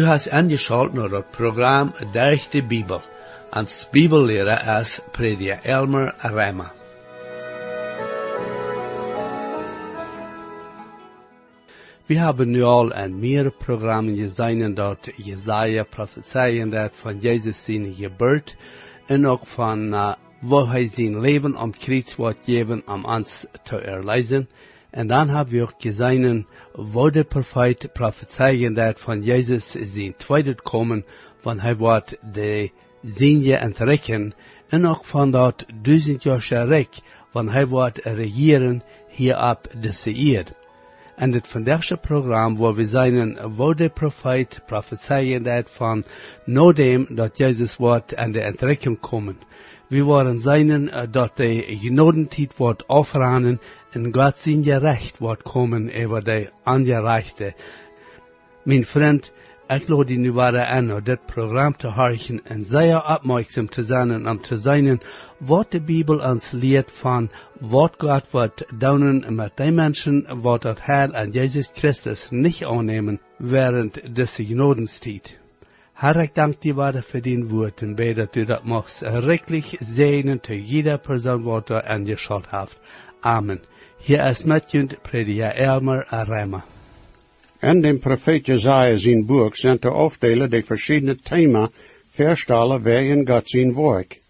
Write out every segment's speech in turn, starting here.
Du hast angeschaut naar het programma Durch de Bibel. Als Bibellehrer is prediker Elmer Rema. We hebben nu al een meer programma gezien dat Jesaja prophezeien dat van Jezus zijn geboorte en ook van uh, waar hij zijn leven om kruis wordt geven om ons te erlezen. En dan hebben we ook gezien waar de profeet prophezeien dat van Jezus zijn tweede komen, van hij wordt de zinje en trekken, en ook van dat duizend van hij wordt regeren hier op deze eerd. En het vandaagse programma waar we zijn waar de profeet prophezeien dat van nodem dat Jezus wordt en de entrekking komen. We waren zijn uh, dat de genodentijd wordt afranen en God zijn gerecht wordt komen over de aangereichte. Mijn vriend, ik lade nu waren aan om dit programma te horen en zeer opmerksam te zijn om te zijn wat de Bibel ons leert van wat God wordt doen met die mensen wat het Heil an Jezus Christus niet aannemen während genodenstijd. Herr, ik dank dir waarde voor die woord en bid dat u dat mocht rechtlich zegnen te jeder persoon wat er angeschaut heeft. Amen. Hier is met je prediker Elmer Reimer. En dem profeet Jesaja zijn boek zijn te afdelen de verschillende thema verstellen waarin God zijn werk.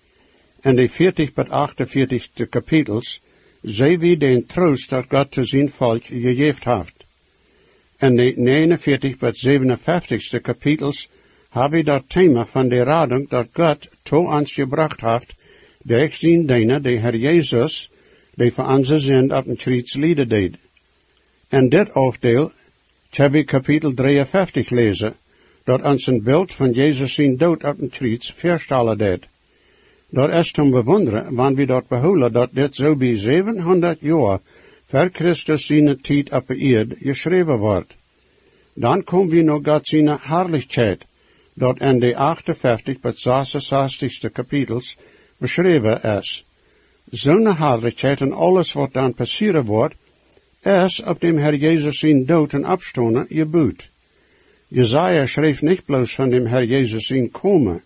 En de 40 tot 48 kapitels zij wie den troost dat God te zijn volk gegeven heeft. En de 49 tot 57 kapitels hebben dat thema van de radung dat God to ons gebracht heeft, durch zijn denen, de Heer Jezus, die voor onze zend op een kruis lieden deed. En dit afdeel hebben we kapitel 53 lezen, dat ons een beeld van Jezus zijn dood op een kruis verstellen deed. Dat is te bewonderen, want we dat behouden dat dit zo bij 700 jaar voor Christus zijn tijd op de eerd geschreven wordt. Dan komen we nog God zijn herrlichheid, dat in de 58 tot 66 kapitels beschreven is. Zo'n herrlichheid en alles wat dan passeren wordt, is op dem Herr Jezus zijn dood en opstonen geboet. Jezaja schreef niet bloos van dem Herr Jezus zijn komen.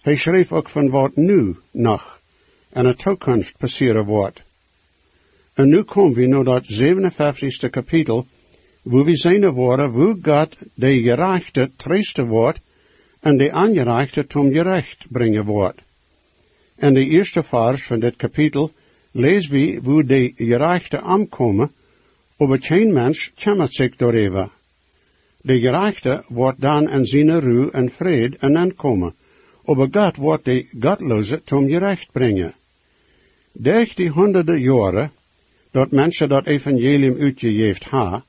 Hij schreef ook van wat nu nog en de toekomst passeren wordt. En nu komen we naar dat 57ste kapitel, wo we zijn worden, wo God de gerechte treeste wordt en de aangerechte tom gerecht brengen wordt. En de eerste vers van dit kapitel lezen we wo de gerechte aankomen, aber geen mens kümmert zich daarover. De gerechte wordt dan in zijn ruw en vrede en aankomen, aber God wordt de godloze tom gerecht brengen. Durch die honderden jaren dat mensen dat evangelium uitgegeven ha,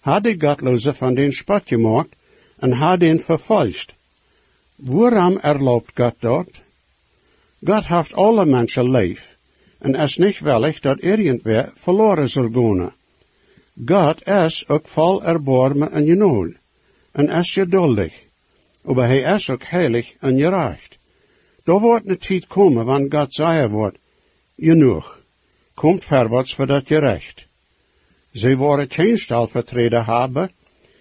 had de godloze van den spot gemaakt en had den vervolgd. Waarom erlaubt God dat? God heeft alle mensen lief en is niet willig dat irgendwer verloren zal gaan. God is ook vol erbarmen en genol en is geduldig, maar hij is ook heilig en gerecht. Daar wordt een tijd komen, wanneer God zeggen wordt, genoeg, komt verwaarts voor dat gerecht. Zij worden geen stal vertreden hebben,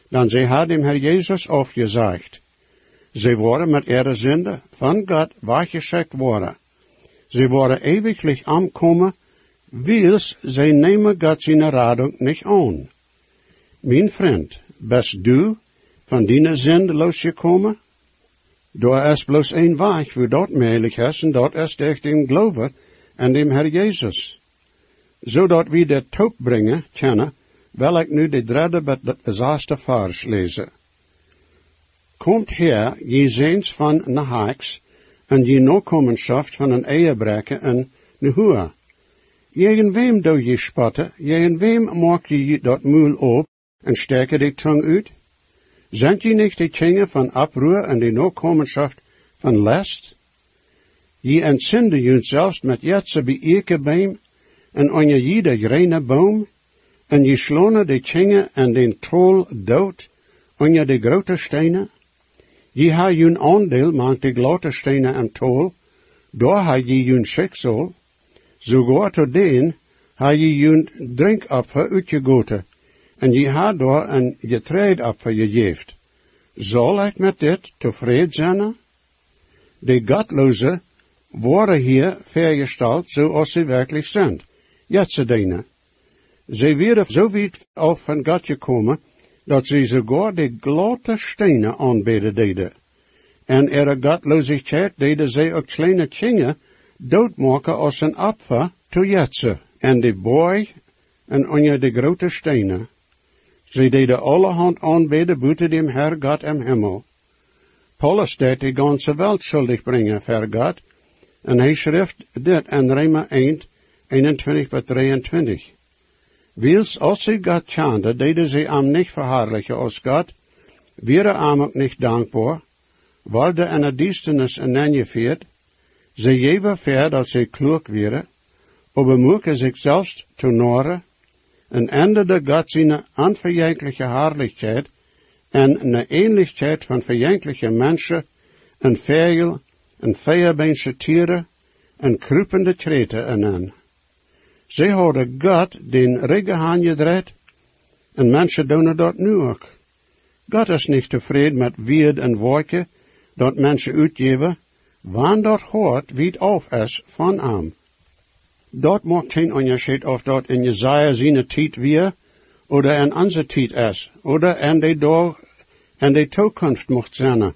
dan zij hadden hem Herr Jezus afgezegd. Zij worden met ihre zinde van God weggeschickt worden. Zij worden ewiglich aankomen, wils zij nemen God zijn radung niet aan. Mijn vriend, best du van die zinde losgekomen? Door is bloos een weg, wo dat mogelijk is, en dat is durch den geloven en dem Herr Jezus. Zodat we de top brengen, kennen, wil ik nu de derde bet de zesde vers lezen. Komt her, je zeens van Nahax, en je nakomenschaft van een eiebreken en Nehua. Jegen wem doe je spotten, jegen wem maak je dat muil op en steke de tong uit? Zijn je niet de kingen van oproer en de nakomenschaft van lest? Je entzinde je zelfs met jetse bij ekebeem en on je jede grene boom, en je slone de kingen en den tol dood, on je de grote stenen? Je ha jun aandeel maakt de grote stenen en tol, daar ha je jun schiksel, sogar tot den ha je jun drinkopfer uitgegoten, en je ha daar een getreidopfer gegeven. Zal ik met dit tevreden zijn? De godloze worden hier vergesteld zoals ze werkelijk zijn. Jetzt dienen. Ze werden zo weit af van God gekomen, dat ze sogar de glatte stenen aanbeden deden. En ihre godlosigheid deden ze ook kleine kinderen doodmaken als een opfer te jetsen. En de boy en onder de grote stenen. Ze deden allerhand aanbeden buiten dem Herr God im Himmel. Paulus deed de ganze Welt schuldig brengen, Herr God. En hij schrift dit in Rema 1, 21 bij 23. Wils als sie God tjande, deden ze am nicht verhaarlijken. Als God, wäre am ook nicht dankbaar, worden in de dienstenis ineengeveerd, ze jeven ver dat ze klug wäre, aber moeke zich zelfs te noren, en änderde Gott seine unverjängliche Herrlichkeit en eine Ähnlichkeit von verjänglichen Menschen, en Vögel, en vierbeinsche Tiere, en krupende Treten aan. Ze hadden God den Regen aangedreht, en mensen doen dat nu ook. God is niet tevreden met wierd en wolken, dat mensen uitgeven, wanneer dat hoort wie af is van hem. Dat maakt geen onderscheid of dat in Jezaja zijn tijd weer, oder in onze tijd is, oder in de dag en de toekomst mocht zijn.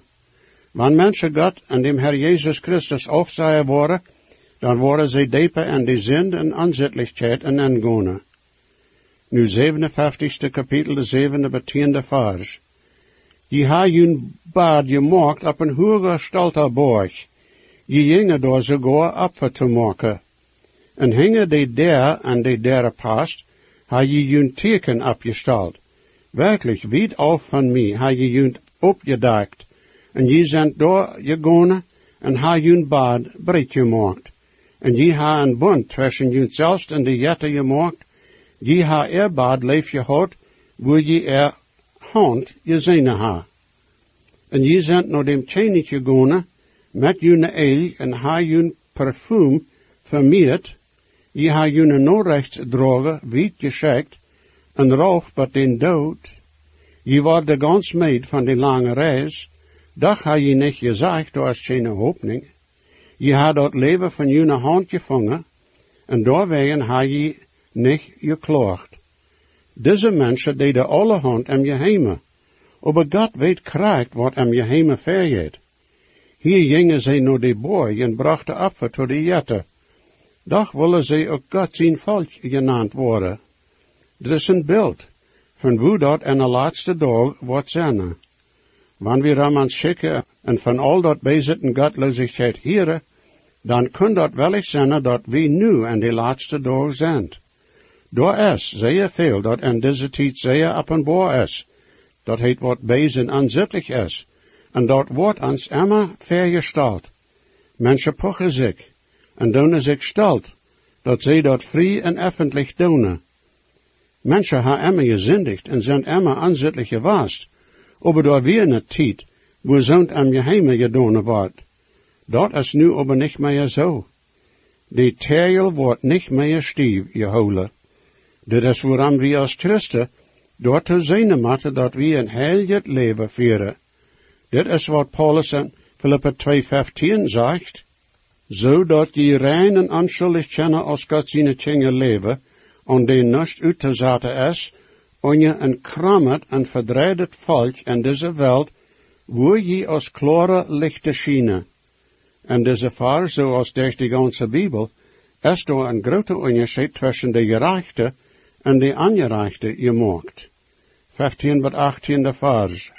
Wanneer mensen God en dem Herr Jesus Christus afzaaien worden, dan worden ze dieper in de zin en aanzettelijkheid en engone. Nu 57ste kapitel, de zevende betiende vers. Je ha jun bad gemaakt op een hoge stalter borg. Je jinge door sogar apfer te maken. En hinge de der en de der past, ha je jun teken opgestald. Werkelijk, wiet af van mij, ha je jun opgedakt. En je zijn door gegaan en ha jun bad breed gemaakt. En je ha een bund tussen jun zelfs en de jette gemaakt. Je ha er bad leef gehad, wo je er hand gezien ha. En je zijn naar dem tjenig gegaan, met jun eil en ha jun parfum vermeerd, je ha june Norrechtsdroge wit geschickt, en rauf bat den dood. Je war de gans meid van die lange reis, doch ha je nicht gesagt, du hast keine Hoffnung. Je ha dat leven van june hand gevangen, en doorwegen ha je nicht geklaagd. Deze mensen deden allerhand am geheimen, aber Gott weet krijgt wat am geheimen vergeet. Hier gingen zij naar de boy en brachten apfer tot de jette. Doch willen zij ook God zijn volk genaamd worden. Er is een beeld van hoe dat in de laatste dag wordt zijn. Wanneer we hem schikken en van al dat bezitten godloosheid hieren, dan kan dat wellicht zijn dat we nu in de laatste dag zijn. Door is zeer veel dat in deze tijd zeer openbaar is. Dat heet wat bezen aanzittelijk is. En dat wordt ons immer vergesteld. Mensen pochen zich en doen zich stelt, dat zij dat vrij en öffentlich doen. Mensen ha immer gezindigd en zijn immer aanzittelijk gewaast, aber door weer een tijd, wo zo'n am geheime gedaan wordt. Dat is nu aber nicht meer zo. De teil wordt niet meer stief gehouden. Dit is waarom we als Christen door te zijn dat we een heilig leven vieren. Dit is wat Paulus in Philippa 2,15 zegt zodat je rein en anschuldig kennen als God zijn leven, en de nust uitgezaten is, en je een krammet en verdreidet volk in deze wereld, wo je als klare lichte schienen. En deze vaar, zoals durch de ganze Bibel, is door een grote onderscheid tussen de gerechte en de ongerechte gemaakt. 15 tot 18 de vers.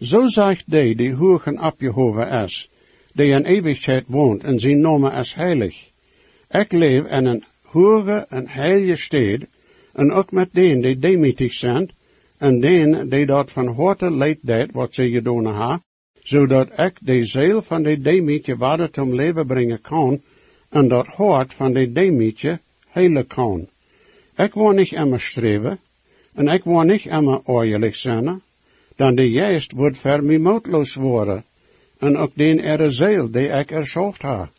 Zo zegt de die hoog opgehoven is, die in eeuwigheid woont en zijn naam is heilig. Ik leef in een hoge en heilige stad, en ook met den die demietig zijn, en den die dat van harte leid deed wat ze gedaan ha, zodat ik de ziel van de demietje waarde om leven brengen kan, en dat hart van de demietje heilen kan. Ik wil niet immer streven, en ik wil niet immer oorlijk zijn, dan de juist wordt ver mij moedloos worden en ook den er zeil die ik erschaft ha.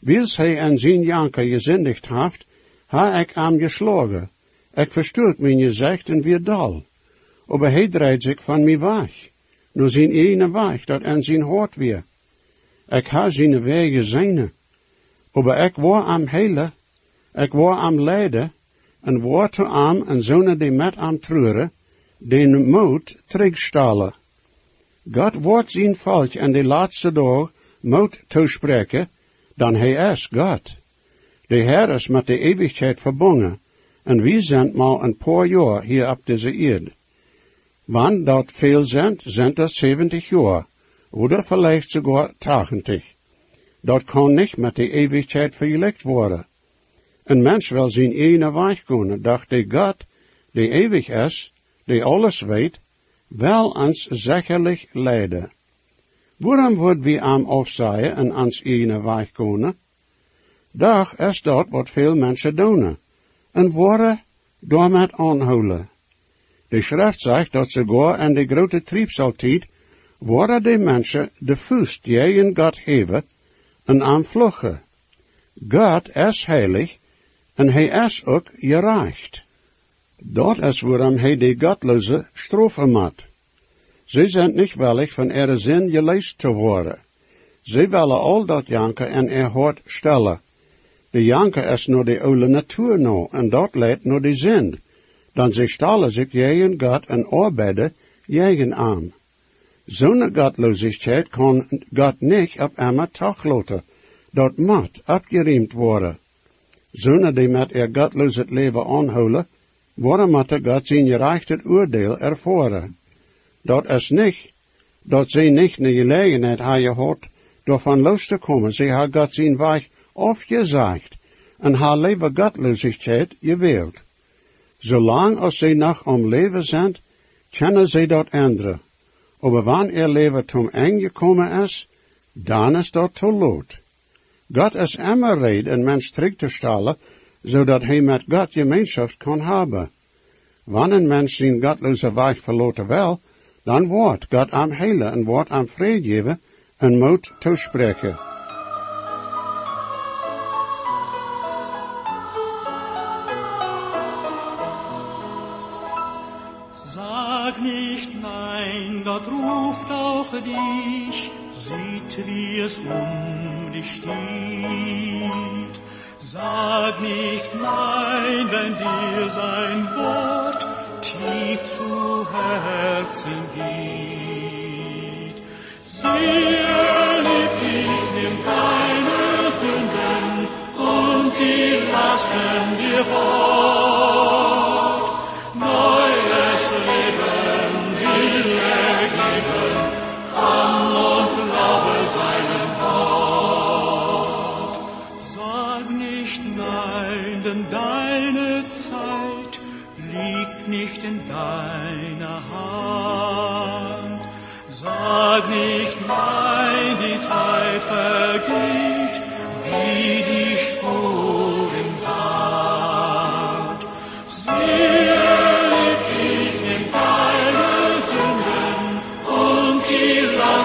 Wils hij en zijn janker gezindigd haft, ha ik am geschlagen. Ik verstuurt mijn gezicht en weer dal. Aber hij draait zich van mij weg. Nu zijn ene weg dat en zijn hoort weer. Ik ha zijn wegen zijne. Maar ik word am hele, ik word am lijden, en word te am en zonen die met am treuren, den moed terugstallen. God wordt zijn volk en de laatste dag moet toespreken, dan hij is God. De Heer is met de eeuwigheid verbonden, en wie zijn maar een paar jaar hier op deze aarde. Want dat veel zijn, zijn dat 70 jaar, oder vielleicht sogar 80. Dat kan niet met de eeuwigheid verlegt worden. Een mens wil zijn ene weg kunnen, dat de God, die eeuwig is, die alles weet, wel ons zekerlijk leiden. Waarom wordt we aan afzaaien en ans ene weg kunnen? Dag is dat wat veel mensen doen, en worden door met aanhouden. De schrift zegt dat sogar in de grote triebsaltijd worden de mensen de vuist in God hebben en aanvluggen. God is heilig en hij is ook gerecht. Dat is waarom hij de godloze straffen moet. Ze zijn niet willig van ihre zin geleest te worden. Ze willen al dat janken en er hart stellen. De janken is naar de oude natuur nou, en dat leidt naar de zin. Dan ze stellen zich tegen God en arbeiden tegen aan. Zo'n godloosheid kan God niet op emmer tachlaten. Dat moet abgeriemd worden. Zo'n die met er godloos het leven aanhouden, worden moet God zijn gerechtigd oordeel ervoeren. Dat is niet, dat ze niet de gelegenheid hebben gehad, van los te komen. Ze hebben God zijn weg afgezegd en haar leven godloosheid gewild. Zolang als ze nog om leven zijn, kunnen ze dat änderen. Maar wanneer leven zum eng gekomen is, dan is dat te laat. God is immer reed een mens terug te stellen, zodat hij met God gemeenschap kan hebben. Wanneer een mens zijn godloze weg verloten wil, dan wordt God am heilen en wordt vrede geven en moet toespreken. Auch dich, sieht, wie es um dich steht. Sag nicht nein, wenn dir sein Wort tief zu Herzen geht. Siehe, lieb dich, nimm deine Sünden und die Lasten dir fort.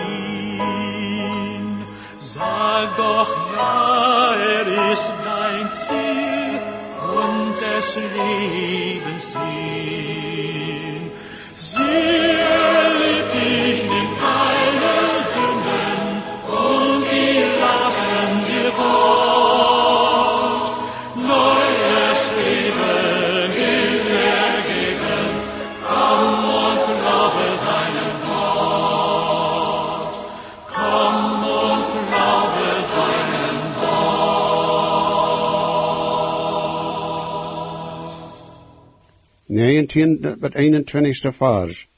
hin. Sag doch ja, er ist dein Ziel und des Lebens Sinn. 19 met 21ste vers.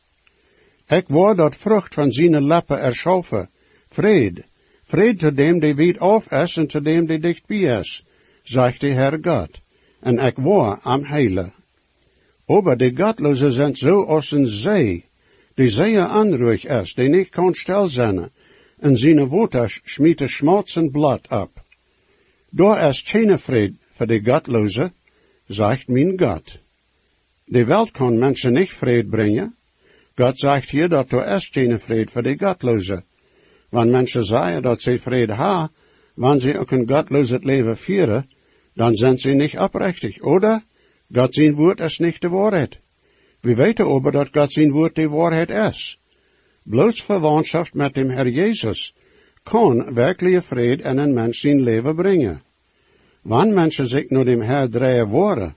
Ik word dat vrucht van zijn lippen erschaffen, vrede, vrede te dem die weit af is en te dem die dichtbij is, zegt de Heer God, en ik word am heile. Aber de godloze zijn zo als een zee, die sehr anruhig ist, die nicht kann still sein, en zijn woorden schmieten schmerz en blad ab. Door is geen vrede voor de Gottloze, zegt mijn God. De Welt kan mensen niet vrede brengen. God zegt hier dat er is geen vrede voor de Gottloze. Wanneer mensen zeggen dat ze vrede hebben, wanneer ze ook een Gottloze leven vieren, dan zijn ze niet oprechtig, oder? God zijn woord is niet de waarheid. We weten aber dat God zijn woord de waarheid is. Bloos verwantschap met dem Herr Jesus kan werkelijke vrede in een mens zijn leven brengen. Wanneer mensen zich naar dem Herr draaien worden,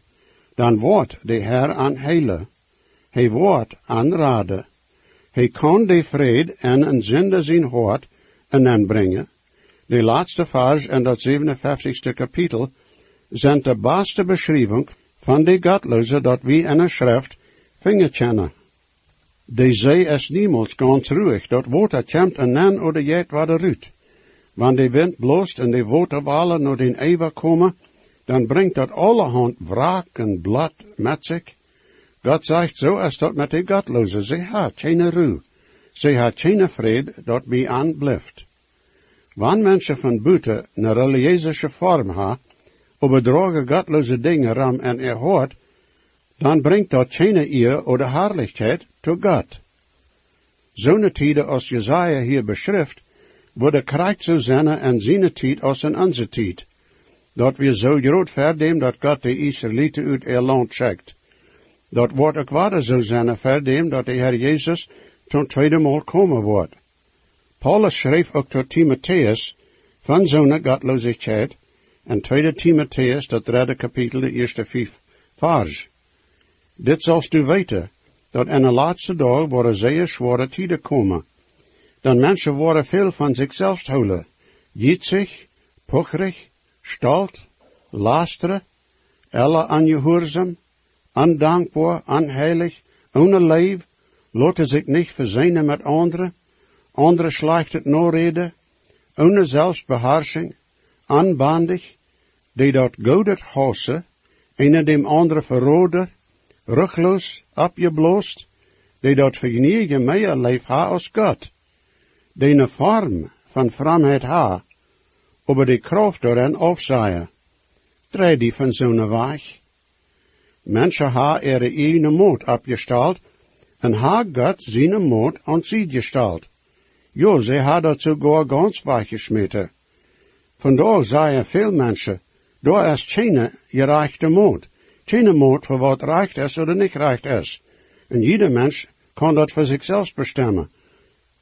dan wordt de Herr aan heilen. Hij wordt aanraden. Hij kan de vrede en een zinde zijn hart en brengen. De laatste vers in dat 57ste kapitel zijn de beste beschrijving van de godloze dat wie in een schrift vinger kennen. De zee is niemals ganz ruhig, dat water komt en nan oder jet waar de ruut. Wanneer de wind bloost en de waterwallen naar den ever komen, dan brengt dat allerhand wraak en blad met zich. God zegt zo als dat met de godloze, ze ha geen ruw. Ze ha geen vrede dat bij aan blijft. Wanneer mensen van buiten een religieuze vorm ha, bedrogen godloze dingen ram en er hoort, dan brengt dat geen eer oder herrlichkeit to God. Zo'n tijden als Jezaja hier beschrift, worden krijgt zo zijn en zijn tijd als in onze tijd. Dat we zo groot verdem dat God de Israëlieten uit er land schickt. Dat wordt ook waarder zo zijn verdem dat de Heer Jezus ten tweede maal komen wordt. Paulus schreef ook tot Timotheus van zo'n godloosheid en tweede Timotheus, dat derde kapitel, de eerste vijf vers. Dit zalst u weten, dat in de laatste dag worden zeer zware tijden komen. Dan mensen worden veel van zichzelf houden, jitzig, puchrig, stalt, lasteren, alle aangehoorzaam, ondankbaar, onheilig, ohne leef, laten zich niet verzinnen met anderen, anderen slecht het reden, ohne zelfsbeheersing, aanbandig, die dat godet hassen, en dem andere verroden, rugloos, opgebloost, die dat vergeniegen meer leef ha als God, die vorm van fromheid ha, over de kracht daarin afzaaien. Draai die van zo'n weg. Mensen ha ihre eigen moed opgesteld, en ha God zijn moed aan sie gesteld. Jo, ze ha dat sogar ganz weggesmeten. Vandaar zeiden veel mensen, daar is geen gerechte moed. Geen moed voor wat recht is of niet recht is. En jeder mens kan dat voor zichzelf bestemmen.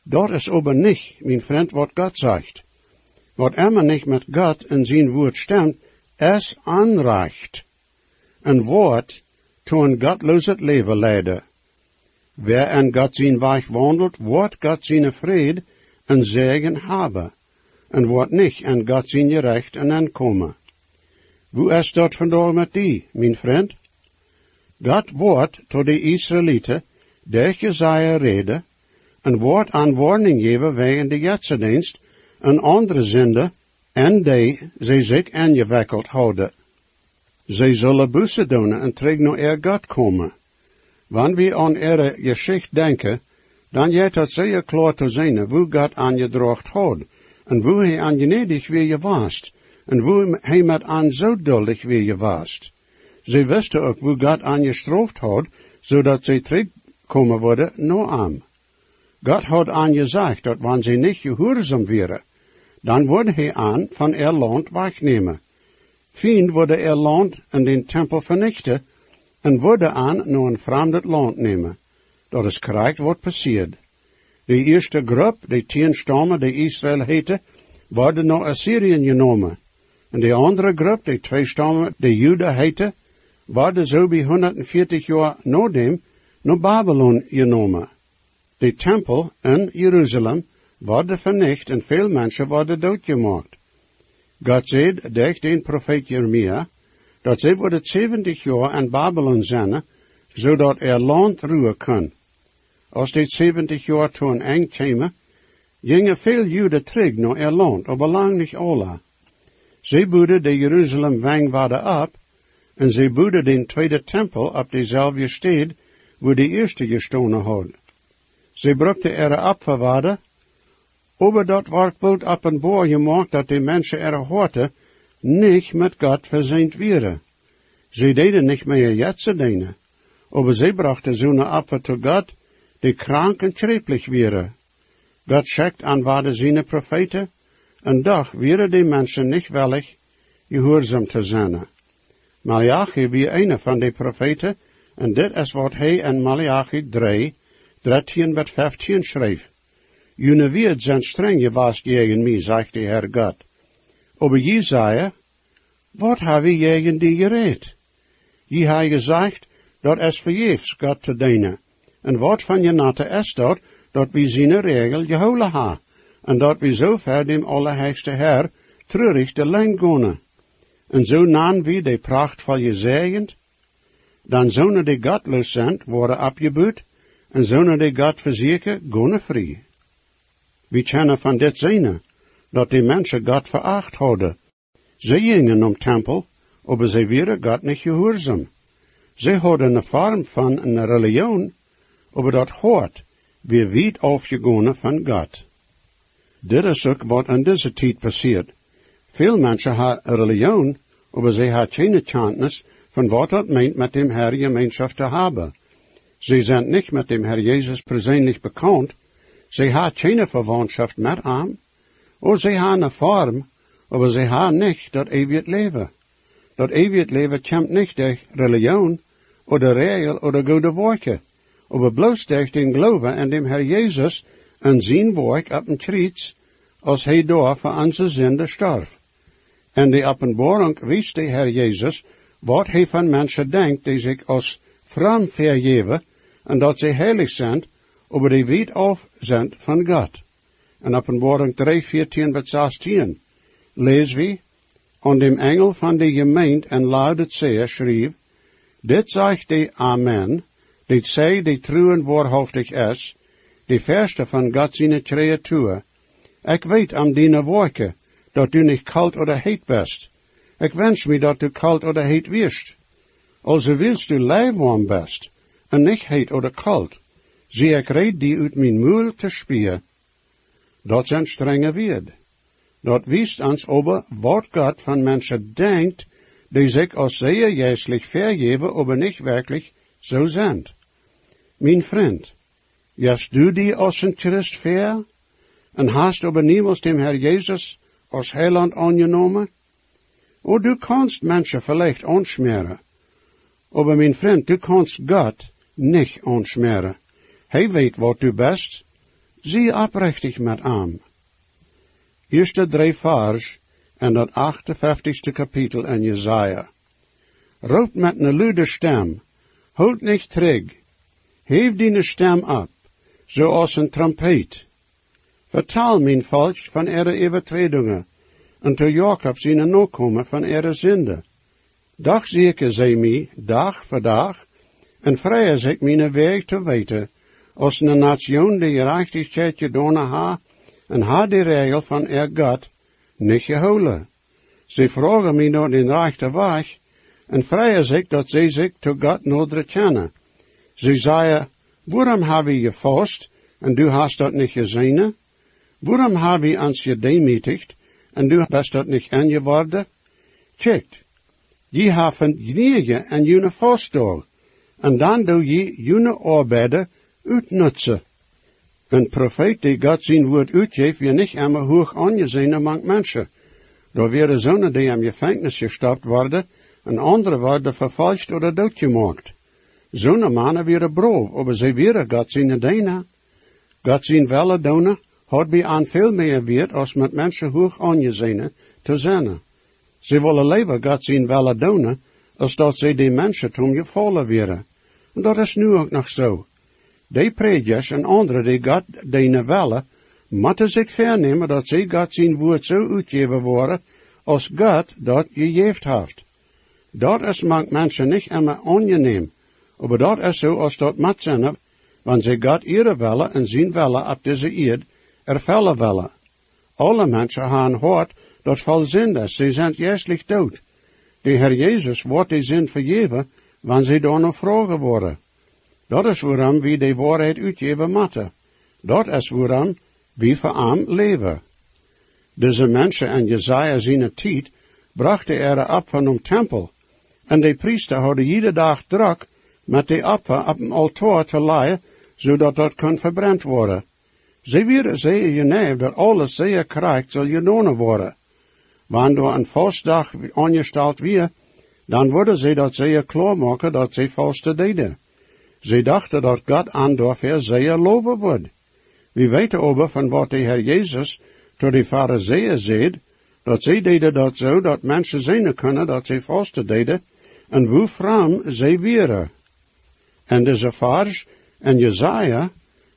Dat is aber niet, mijn vriend, wat God zegt. Wat immer niet met God in zijn woord stemt, is aanrecht. Een woord to een godloos leven leiden. Wer in God zijn weg wandelt, wordt God zijn vrede en zegen hebben. En wordt niet in God zijn recht en aankomen. Hoe is dat vandaag met die, mijn vriend? God wordt tot de Israëlieten, de Jezaja reden, een woord aan warning geven wegen de Jetsendienst, een andere zinde, en die ze zich aangewikkeld houden. Zij zullen bussen doen en terug naar er God komen. Wanneer we aan ihre geschichte denken, dan je het zeer klaar te zien hoe God aangedracht had, en hoe hij aangenedig weer je was, en hoe hij met aan zo duldig weer je was. Ze wisten ook hoe God aangestraft had, zodat ze terugkomen worden naar hem. God had aangezegd dat wanneer ze niet gehoorzaam waren, dan wordt hij aan van er land wegnemen. Fien wurde er land en den tempel vernichten, en wurde aan naar een vreemd land nemen. Dat is correct wat passiert. De eerste groep, de tien stammen die Israël heette, worden naar Assyrië genomen. En de andere groep, de twee stammen, die Juda heette, worden zo bij 140 jaar na dem naar Babylon genomen. De tempel in Jeruzalem worden vernicht en veel mensen worden doodgemaakt. God zei durch den profeet Jeremia, dat zij worden 70 jaar in Babylon zijn, zodat er land ruwen kan. Als dit 70 jaar toen eng kwamen, gingen veel Joden terug naar er land, maar lang niet alle. Zij boeden de Jeruzalem wangwaarde op, en zij boeden den tweede tempel op dezelfde stad, waar de eerste gestonen had. Ze brukte ihre Apfelwade, aber dort wordt een boor gemaakt dat die mensen ihre Horte nicht mit Gott versehnt wäre. Sie deden nicht mehr jetzt dienen, aber sie brachte so eine Apfel zu Gott, die krank und schrecklich wäre. Gott schickt an wade seine Propheten, und doch wäre die Menschen nicht willig, gehoorzaam te zijn. Malachi wie eine van die Propheten, en dit is wat hij in Malachi 3, 13 tot 15 schreef. June wird zijn streng gewaast gegen mij, zegt de Heer God. Aber Jesaja, wat habe gegen die gereed? Je ha gezegd, dat es vergeefs God te dienen. En wat van je natte is dat, dat we zijn regel gehouden ha. En dat we zo ver dem Allerheigste Herr treurig de lijn gonen. En zo nan we de prachtvoll gezegend, dan zonen die godloos zijn, worden abgebuut, en zonen die God verzeker, gonen vrij. We kennen van dit zijne, dat die mensen God veracht hadden. Ze gingen om tempel, aber ze waren God niet gehoorzaam. Ze hadden een vorm van een religion, aber dat hoort, weer wiet afgegaan van God. Dit is ook wat in deze tijd passiert. Veel mensen hebben religion, aber ze hebben geen kennis van wat dat meint met dem Herr Gemeinschaft te hebben. Ze zijn niet met dem Herr Jezus persoonlijk bekend, ze hebben geen verwantschap met hem, of ze hebben een vorm, aber ze hebben niet dat eeuwig leven. Dat eeuwig leven komt niet door religion, oder regel, oder goede werken, aber bloos durch den Glauben an dem Herr Jesus en zijn werk op een kruis, als hij door voor onze zonde starf. En de openbaring wijst de Herr Jezus wat hij van mensen denkt die zich als vrouw vergeven en dat ze heilig zijn, aber die weit af zijn van God. En openbaring 3, 14 tot 16 lees wie, en dem engel van de gemeente en Laodicea schreef, dit zegt de Amen, dit zij die truen waarhaftig is, die verste van God zijn creatuur. Ik weet am dine werken, dat du niet kalt oder heet bist. Ik wens me dat du kalt oder heet wirst. Also willst du lijfwarm best, en niet heet oder kalt, zie ik reed die uit mijn moel te spieren. Dat zijn strenge woord. Dat wijst ons over wat God van mensen denkt, die zich als zeer jeslich vergeven, aber nicht wirklich so sind. Mijn vriend, jas du die als een Christ ver, en hast aber niemals dem Herr Jesus als Heiland angenomen? O du kannst Menschen vielleicht anschmeren, aber mein Freund, du kannst Gott nicht anschmeren. Hij weet wat du bist, zie oprechtig met hem. Eerste drie vers en dat 58ste kapitel in Jesaja. Roep met een luide stem, houd niet terug, heef die stem op, zoals een trompet. Vertel mijn volk van ihre overtredingen, en to Jacob zijn nakomen van ihre zinde. Dag zeker zij mij, dag voor dag, en vrije zich mijn weg te weten, als een nation die gerechtigheid gedaan ha, en ha die regel van er God niet gehouden. Ze vragen mij naar den rechte weg, en vrije zich dat zij zich to God nodig kennen. Ze zeiden, waarom heb je vast, en du hast dat niet gezien? Waarom heb je ons gedemütigt, en du bist dat niet aangeworden? Check, je hebben knieën en june vastdag, en dan doe je june arbeiden uitnutzen. Een profeet die God zijn woord uitgeeft, je niet immer hoog aangezien among mensen. Daar werden zonen die in gevangenis gestopt worden, en andere worden vervolgd oder doodgemaakt. Zo'n mannen werden braaf, aber ze werden God zijn dienaar. God zijn welle doen, had bij aan veel meer weer als met mensen hoog aangezien te zijn. Ze willen leven God zijn welle als dat ze die mensen toen gevallen werden. En dat is nu ook nog zo. Die predikers en anderen die God dienen willen, moeten zich vernemen dat ze God zijn woord zo uitgeven worden, als God dat gegeven heeft. Dat is mank mensen niet immer angenehm, aber dat is zo als dat moet zijn, want ze God ihre willen en zijn willen op deze eerd ervullen willen. Alle mensen hebben hart dat vol zin ze zijn juistlich dood. De Heer Jezus wordt die zin vergeven, wanneer ze door nog vragen worden. Dat is waarom we de waarheid uitgeven moeten. Dat is waarom wie voor hem leven. Deze mensen en Jezaja zijn tijd brachten er op van een tempel. En de priester hadden iedere dag druk met de opfer op een altaar te leien, zodat dat kan verbrand worden. Ze willen zeer je dat alles zeer krijgt zal genomen worden. Wanneer een vastdag aangesteld weer, dan worden ze dat zeer klaarmaken dat ze vaste deden. Ze dachten dat God aan daarvoor zeer loven wordt. We weten over van wat de Heer Jezus tot de fariseeën zei, dat zij deden dat zo, dat mensen zien kunnen dat ze vaste deden, en hoe vrouw zij wieren. En de Zafars en Jezaja,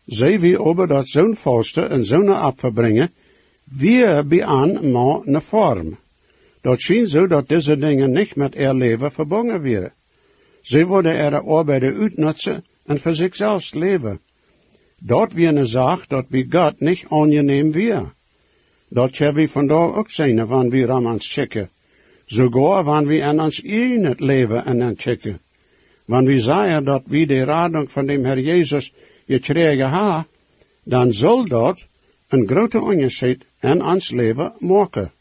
zij wie over dat zo'n vaste en zo'n afverbrengen, weer bij aan maar een vorm. Dat schien zo dat deze dingen niet met er leven verbonden werden. Ze worden er arbeiden uitnutzen en voor zichzelf leven. Dat weer een zaak dat bij God niet aangeneem weer. Dat hebben we vandaag ook zijn, wanneer we aan ons checken. Sogar wanneer we aan ons het leven en aan checken. Wanneer we zeggen dat we de radung van de Heer Jezus gekregen ha, dan zal dat een grote onderscheid in ons leven maken.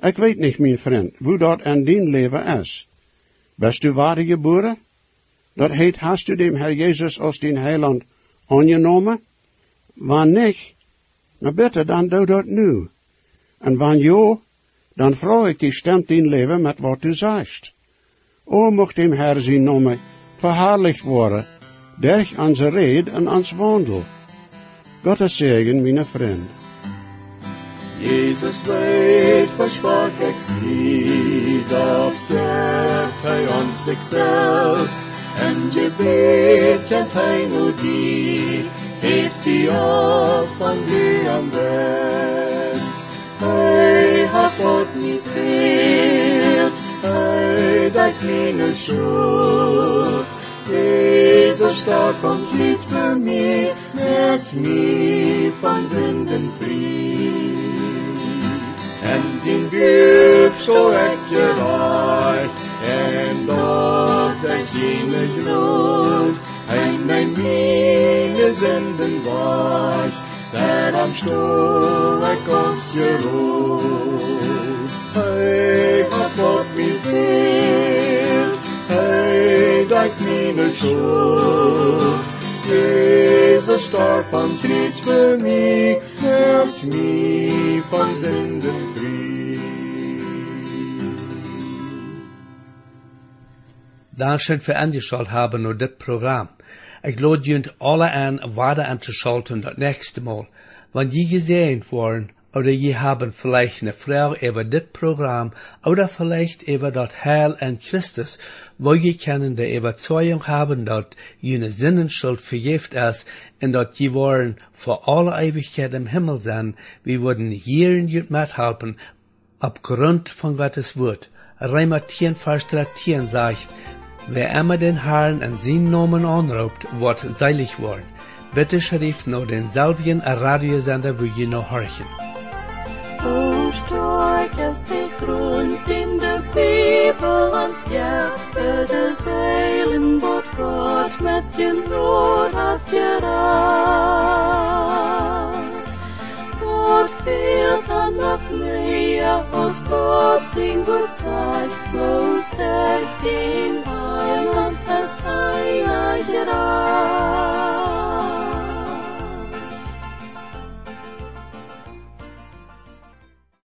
Ik weet niet, mijn vriend, hoe dat in dien leven is. Best u ware geboren? Dat heet, hast u dem Herr Jezus als dien heiland aangenomen? Wanneer niet, nou beter dan doe dat nu. En wanneer jo, dan vraag ik die stemt in leven met wat u zegt. O, mocht dem Herr zijn naam verhaarlijkt worden, durch onze red en ons wandel. Gottes zegen, mijn vriend. Jesus weet, versprach ik zie, dat geeft hij ons zichzelf. En je weet, kent hij nu die, heeft die op van die am best. Hij hat God niet geheeld, hij dat keine schuld. Jezus starb vom Glied für mich, merkt mich von Sünden frei. Zijn buik zo heb je waard, en dat hij zijn gloed, en mijn mine zenden was, daar am stoel ik ons geroet. Hij hat God mij veert, hij dat mine schuld, Jezus starb am Kreuz für mich, macht mich von Sünden Für angeschaut haben nur dit Programm. Ich lade junt alle an, weiter anzuschalten das nächste Mal. Wenn die gesehen worden, oder je haben vielleicht eine Frau über dit Programm, oder vielleicht über das Heil an Christus, wo je können die Überzeugung haben, dass jene Sinnenschuld vergift ist, und dass je wollen vor alle Ewigkeit im Himmel sein, wir würden hier in jut mithelfen, aufgrund von Gottes Wort. Reimer 10, Vers 13 sagt, wer immer den Herrn an seinen Namen anruft, wird seilig worden. Bitte schrift nur den selben Radiosender, wo je noch horchen. O stark ist die Grund in der Bibel ans Hjärta des Heilen, vårt Gott med din nåd haft gerat. field on the plea of all sporting good time, most acting high, on as high